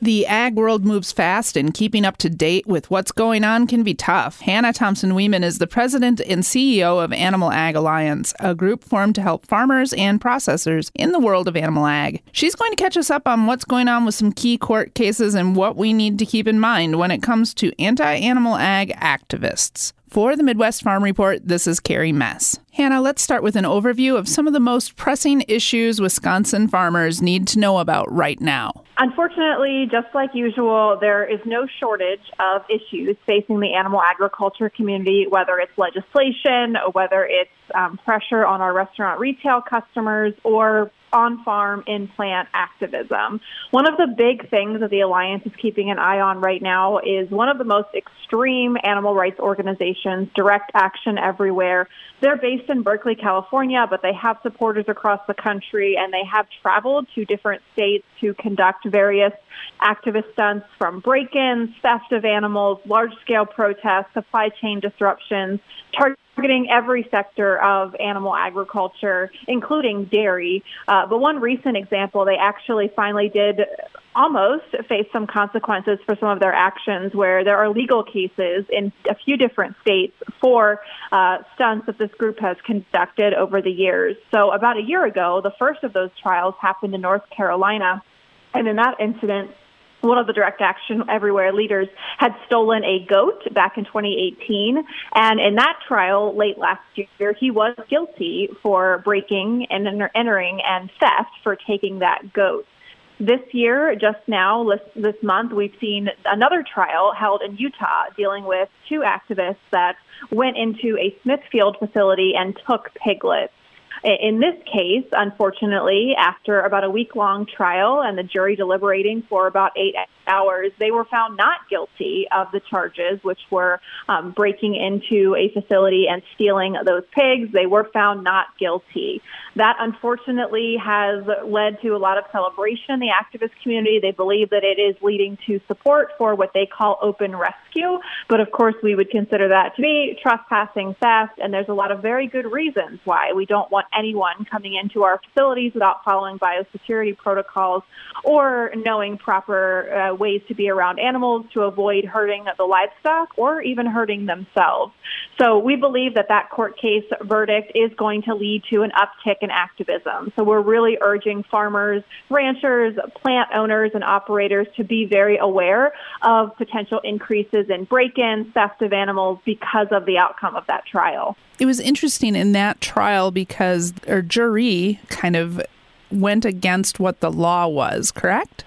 The ag world moves fast, and keeping up to date with what's going on can be tough. Hannah Thompson Weeman is the president and CEO of Animal Ag Alliance, a group formed to help farmers and processors in the world of animal ag. She's going to catch us up on what's going on with some key court cases and what we need to keep in mind when it comes to anti animal ag activists. For the Midwest Farm Report, this is Carrie Mess. Hannah, let's start with an overview of some of the most pressing issues Wisconsin farmers need to know about right now. Unfortunately, just like usual, there is no shortage of issues facing the animal agriculture community, whether it's legislation, whether it's um, pressure on our restaurant retail customers, or on farm in plant activism. One of the big things that the Alliance is keeping an eye on right now is one of the most extreme animal rights organizations, Direct Action Everywhere. They're based in Berkeley, California, but they have supporters across the country and they have traveled to different states to conduct various activist stunts from break ins, theft of animals, large scale protests, supply chain disruptions, targeting every sector of animal agriculture, including dairy. Uh, but one recent example, they actually finally did almost face some consequences for some of their actions where there are legal cases in a few different states for uh, stunts that this group has conducted over the years. So about a year ago, the first of those trials happened in North Carolina. And in that incident, one of the direct action everywhere leaders had stolen a goat back in 2018 and in that trial late last year he was guilty for breaking and entering and theft for taking that goat this year, just now, this, month, we've seen another trial held in Utah dealing with two activists that went into a Smithfield facility and took piglets. In this case, unfortunately, after about a week long trial and the jury deliberating for about eight hours, they were found not guilty of the charges, which were um, breaking into a facility and stealing those pigs. They were found not guilty. That unfortunately has led to a lot of celebration in the activist community. They believe that it is leading to support for what they call open rescue. But of course, we would consider that to be trespassing theft. And there's a lot of very good reasons why we don't want anyone coming into our facilities without following biosecurity protocols or knowing proper uh, ways to be around animals to avoid hurting the livestock or even hurting themselves. So we believe that that court case verdict is going to lead to an uptick in activism. So we're really urging farmers, ranchers, plant owners, and operators to be very aware of potential increases in break-ins, theft of animals because of the outcome of that trial. It was interesting in that trial because our jury kind of went against what the law was, correct?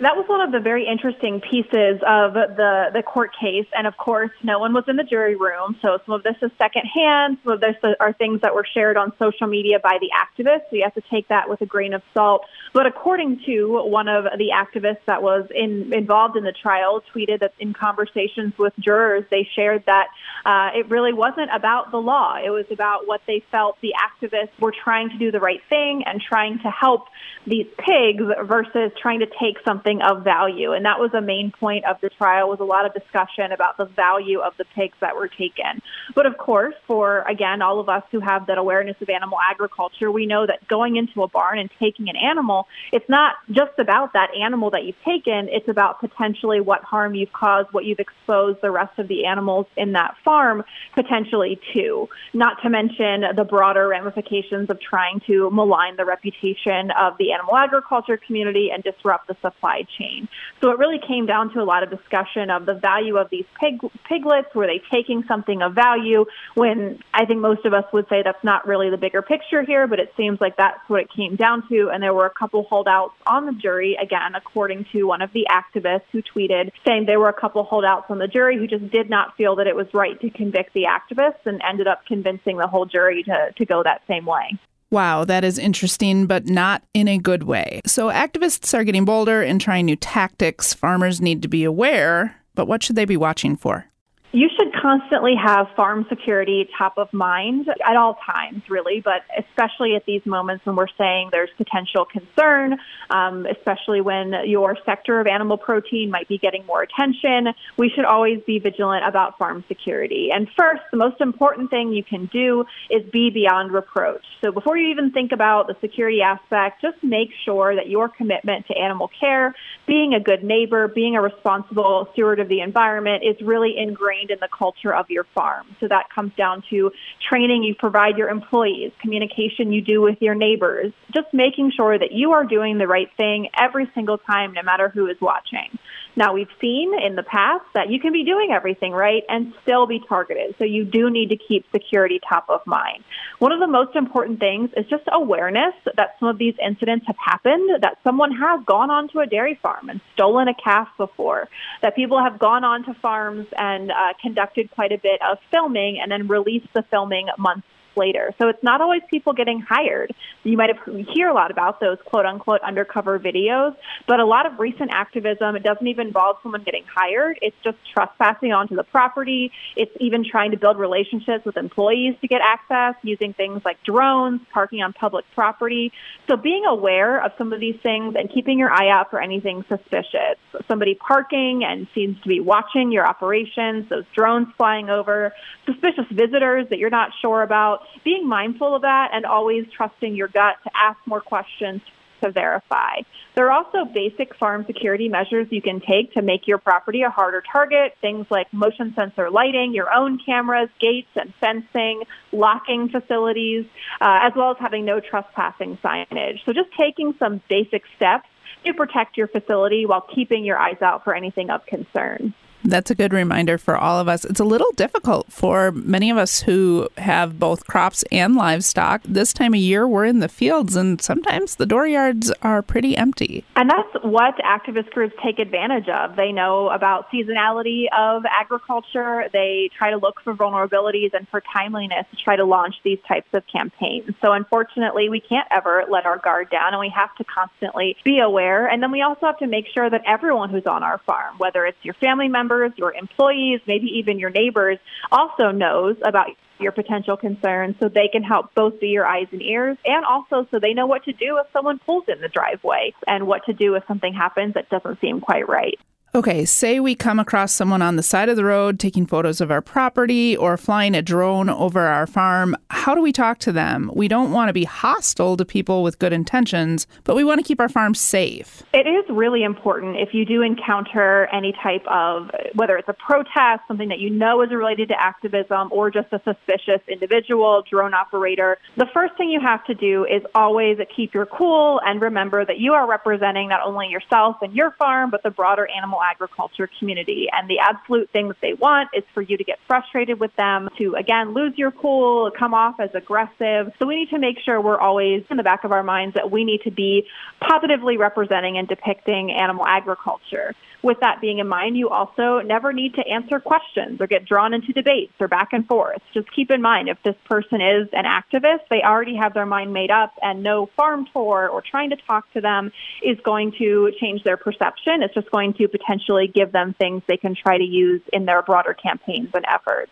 That was one of the very interesting pieces of the, the court case. And of course, no one was in the jury room. So some of this is secondhand. Some of this are things that were shared on social media by the activists. So you have to take that with a grain of salt. But according to one of the activists that was in, involved in the trial, tweeted that in conversations with jurors, they shared that uh, it really wasn't about the law. It was about what they felt the activists were trying to do the right thing and trying to help these pigs versus trying to take something of value. And that was a main point of the trial was a lot of discussion about the value of the pigs that were taken. But of course, for again, all of us who have that awareness of animal agriculture, we know that going into a barn and taking an animal, it's not just about that animal that you've taken. It's about potentially what harm you've caused, what you've exposed the rest of the animals in that farm potentially to. Not to mention the broader ramifications of trying to malign the reputation of the animal agriculture community and disrupt the supply chain. So it really came down to a lot of discussion of the value of these pig, piglets. Were they taking something of value when I think most of us would say that's not really the bigger picture here, but it seems like that's what it came down to. And there were a couple holdouts on the jury, again, according to one of the activists who tweeted saying there were a couple holdouts on the jury who just did not feel that it was right to convict the activists and ended up convincing the whole jury to, to go that same way. Wow, that is interesting, but not in a good way. So, activists are getting bolder and trying new tactics. Farmers need to be aware, but what should they be watching for? You should constantly have farm security top of mind at all times, really, but especially at these moments when we're saying there's potential concern, um, especially when your sector of animal protein might be getting more attention. We should always be vigilant about farm security. And first, the most important thing you can do is be beyond reproach. So before you even think about the security aspect, just make sure that your commitment to animal care, being a good neighbor, being a responsible steward of the environment is really ingrained ingrained in the culture of your farm. So that comes down to training you provide your employees, communication you do with your neighbors, just making sure that you are doing the right thing every single time, no matter who is watching. Now, we've seen in the past that you can be doing everything right and still be targeted. So you do need to keep security top of mind. One of the most important things is just awareness that some of these incidents have happened, that someone has gone onto a dairy farm and stolen a calf before, that people have gone onto farms and uh, conducted quite a bit of filming and then released the filming months later. So it's not always people getting hired. You might have hear a lot about those quote unquote undercover videos, but a lot of recent activism it doesn't even involve someone getting hired. It's just trespassing onto the property. It's even trying to build relationships with employees to get access using things like drones, parking on public property. So being aware of some of these things and keeping your eye out for anything suspicious. Somebody parking and seems to be watching your operations, those drones flying over, suspicious visitors that you're not sure about being mindful of that and always trusting your gut to ask more questions to verify. There are also basic farm security measures you can take to make your property a harder target, things like motion sensor lighting, your own cameras, gates and fencing, locking facilities, uh, as well as having no trespassing signage. So just taking some basic steps to protect your facility while keeping your eyes out for anything of concern. That's a good reminder for all of us. It's a little difficult for many of us who have both crops and livestock. This time of year, we're in the fields, and sometimes the dooryards are pretty empty. And that's what activist groups take advantage of. They know about seasonality of agriculture. They try to look for vulnerabilities and for timeliness to try to launch these types of campaigns. So, unfortunately, we can't ever let our guard down, and we have to constantly be aware. And then we also have to make sure that everyone who's on our farm, whether it's your family members, members, your employees, maybe even your neighbors also knows about your potential concerns so they can help both be your eyes and ears and also so they know what to do if someone pulls in the driveway and what to do if something happens that doesn't seem quite right. Okay, say we come across someone on the side of the road taking photos of our property or flying a drone over our farm. How do we talk to them? We don't want to be hostile to people with good intentions, but we want to keep our farm safe. It is really important if you do encounter any type of, whether it's a protest, something that you know is related to activism, or just a suspicious individual, drone operator. The first thing you have to do is always keep your cool and remember that you are representing not only yourself and your farm, but the broader animal agriculture community. And the absolute thing that they want is for you to get frustrated with them, to again lose your cool, come off as aggressive. So we need to make sure we're always in the back of our minds that we need to be positively representing and depicting animal agriculture with that being in mind, you also never need to answer questions or get drawn into debates or back and forth. Just keep in mind if this person is an activist, they already have their mind made up, and no farm tour or trying to talk to them is going to change their perception. It's just going to potentially give them things they can try to use in their broader campaigns and efforts.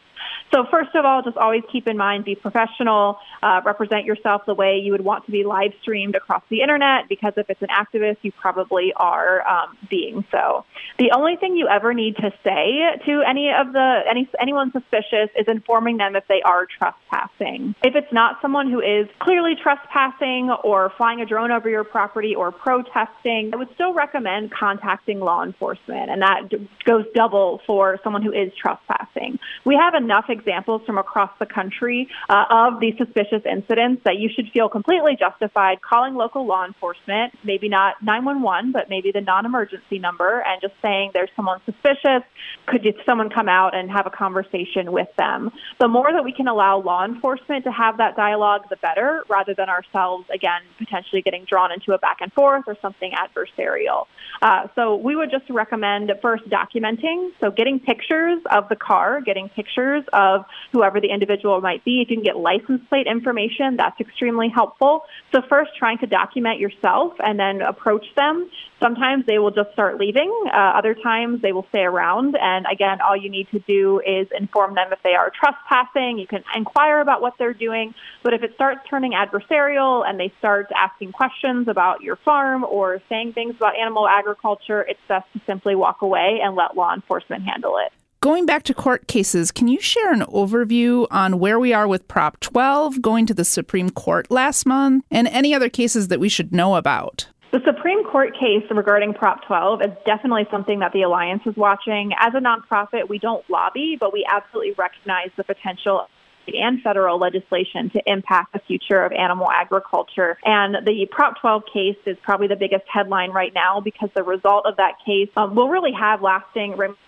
So first of all, just always keep in mind, be professional, uh, represent yourself the way you would want to be live streamed across the internet, because if it's an activist, you probably are um, being so. The only thing you ever need to say to any of the any anyone suspicious is informing them if they are trespassing. If it's not someone who is clearly trespassing or flying a drone over your property or protesting, I would still recommend contacting law enforcement, and that goes double for someone who is trespassing. We have enough examples from across the country uh, of these suspicious incidents that you should feel completely justified calling local law enforcement, maybe not 911, but maybe the non-emergency number, and just saying there's someone suspicious. Could someone come out and have a conversation with them? The more that we can allow law enforcement to have that dialogue, the better, rather than ourselves, again, potentially getting drawn into a back and forth or something adversarial. Uh, so we would just recommend first documenting, so getting pictures of the car, getting pictures of of whoever the individual might be. If you can get license plate information, that's extremely helpful. So first, trying to document yourself and then approach them. Sometimes they will just start leaving. Uh, other times they will stay around. And again, all you need to do is inform them if they are trespassing. You can inquire about what they're doing. But if it starts turning adversarial and they start asking questions about your farm or saying things about animal agriculture, it's best to simply walk away and let law enforcement handle it. Going back to court cases, can you share an overview on where we are with Prop 12 going to the Supreme Court last month and any other cases that we should know about? The Supreme Court case regarding Prop 12 is definitely something that the Alliance is watching. As a nonprofit, we don't lobby, but we absolutely recognize the potential and federal legislation to impact the future of animal agriculture. And the Prop 12 case is probably the biggest headline right now because the result of that case um, will really have lasting ramifications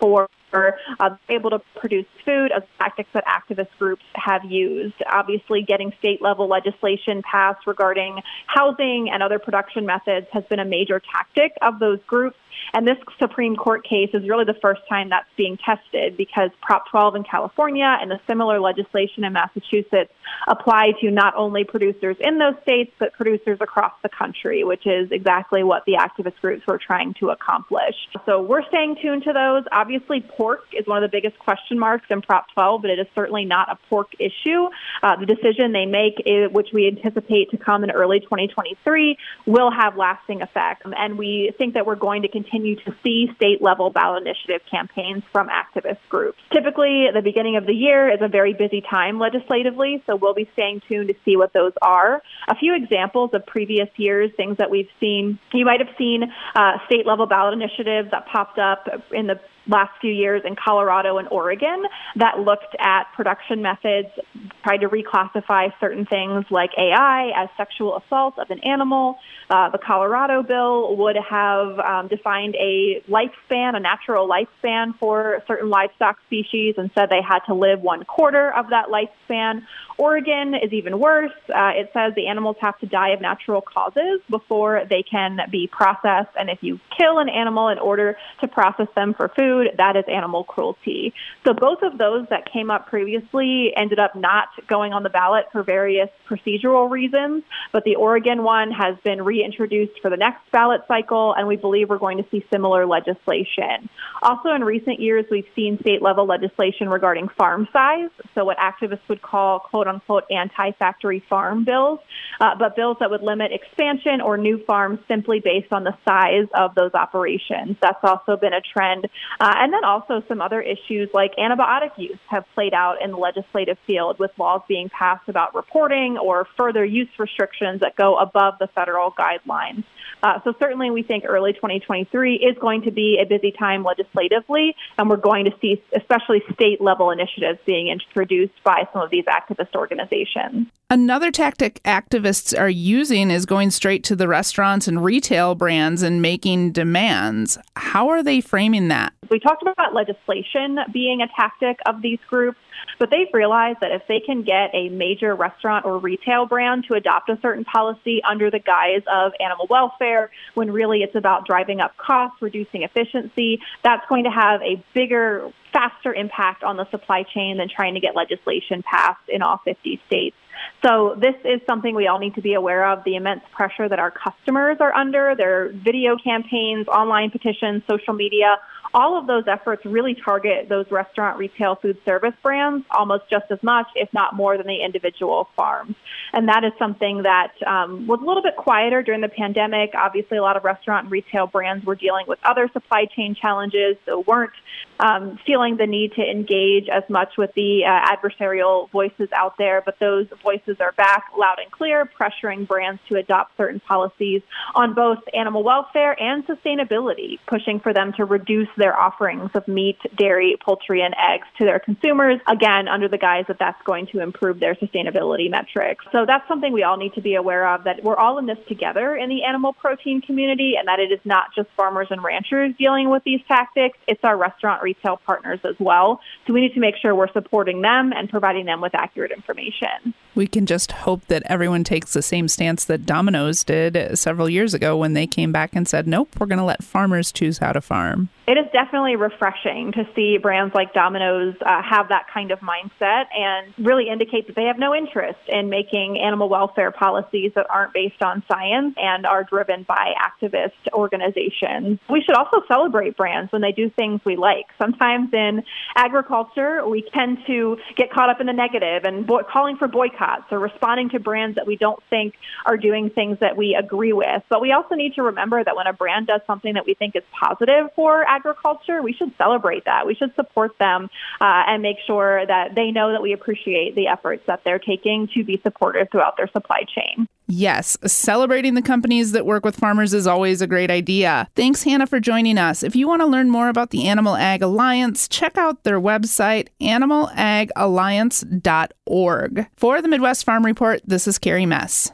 for uh, able to produce food as tactics that activist groups have used. Obviously, getting state level legislation passed regarding housing and other production methods has been a major tactic of those groups. And this Supreme Court case is really the first time that's being tested because Prop 12 in California and the similar legislation in Massachusetts apply to not only producers in those states, but producers across the country, which is exactly what the activist groups were trying to accomplish. So we're staying tuned to those. Obviously, pork is one of the biggest question marks in Prop 12, but it is certainly not a pork issue. Uh, the decision they make, is, which we anticipate to come in early 2023, will have lasting effects. And we think that we're going to continue continue to see state level ballot initiative campaigns from activist groups. Typically, the beginning of the year is a very busy time legislatively, so we'll be staying tuned to see what those are. A few examples of previous years, things that we've seen. You might have seen uh, state level ballot initiatives that popped up in the last few years in Colorado and Oregon that looked at production methods, tried to reclassify certain things like AI as sexual assault of an animal. Uh, the Colorado bill would have um, defined a lifespan, a natural lifespan for certain livestock species, and said they had to live one quarter of that lifespan. Oregon is even worse. Uh, it says the animals have to die of natural causes before they can be processed, and if you kill an animal in order to process them for food, food, that is animal cruelty. So both of those that came up previously ended up not going on the ballot for various procedural reasons, but the Oregon one has been reintroduced for the next ballot cycle, and we believe we're going to see similar legislation. Also, in recent years, we've seen state level legislation regarding farm size, so what activists would call quote unquote anti factory farm bills, uh, but bills that would limit expansion or new farms simply based on the size of those operations. That's also been a trend uh, uh, and then also some other issues like antibiotic use have played out in the legislative field with laws being passed about reporting or further use restrictions that go above the federal guidelines. Uh, so certainly we think early 2023 is going to be a busy time legislatively, and we're going to see especially state level initiatives being introduced by some of these activist organizations. Another tactic activists are using is going straight to the restaurants and retail brands and making demands. How are they framing that? We talked about legislation being a tactic of these groups. But they've realized that if they can get a major restaurant or retail brand to adopt a certain policy under the guise of animal welfare, when really it's about driving up costs, reducing efficiency, that's going to have a bigger, faster impact on the supply chain than trying to get legislation passed in all 50 states. So this is something we all need to be aware of, the immense pressure that our customers are under, their video campaigns, online petitions, social media, all of those efforts really target those restaurant, retail, food service brands almost just as much, if not more, than the individual farms. And that is something that um, was a little bit quieter during the pandemic. Obviously, a lot of restaurant and retail brands were dealing with other supply chain challenges, so weren't um, feeling the need to engage as much with the uh, adversarial voices out there. But those voices are back loud and clear, pressuring brands to adopt certain policies on both animal welfare and sustainability, pushing for them to reduce their offerings of meat, dairy, poultry, and eggs to their consumers, again, under the guise that that's going to improve their sustainability metrics. So that's something we all need to be aware of that we're all in this together in the animal protein community and that it is not just farmers and ranchers dealing with these tactics, it's our restaurant retail partners as well. So we need to make sure we're supporting them and providing them with accurate information. We can just hope that everyone takes the same stance that Domino's did several years ago when they came back and said, nope, we're going to let farmers choose how to farm. It is definitely refreshing to see brands like Domino's uh, have that kind of mindset and really indicate that they have no interest in making animal welfare policies that aren't based on science and are driven by activist organizations. We should also celebrate brands when they do things we like. Sometimes in agriculture, we tend to get caught up in the negative and bo- calling for boycotts or responding to brands that we don't think are doing things that we agree with. But we also need to remember that when a brand does something that we think is positive for agriculture, we should celebrate that. We should support them uh, and make sure that they know that we appreciate the efforts that they're taking to be supportive throughout their supply chain. Yes, celebrating the companies that work with farmers is always a great idea. Thanks, Hannah, for joining us. If you want to learn more about the Animal Ag Alliance, check out their website, animalagalliance.org. For the Midwest Farm Report, this is Carrie Mess.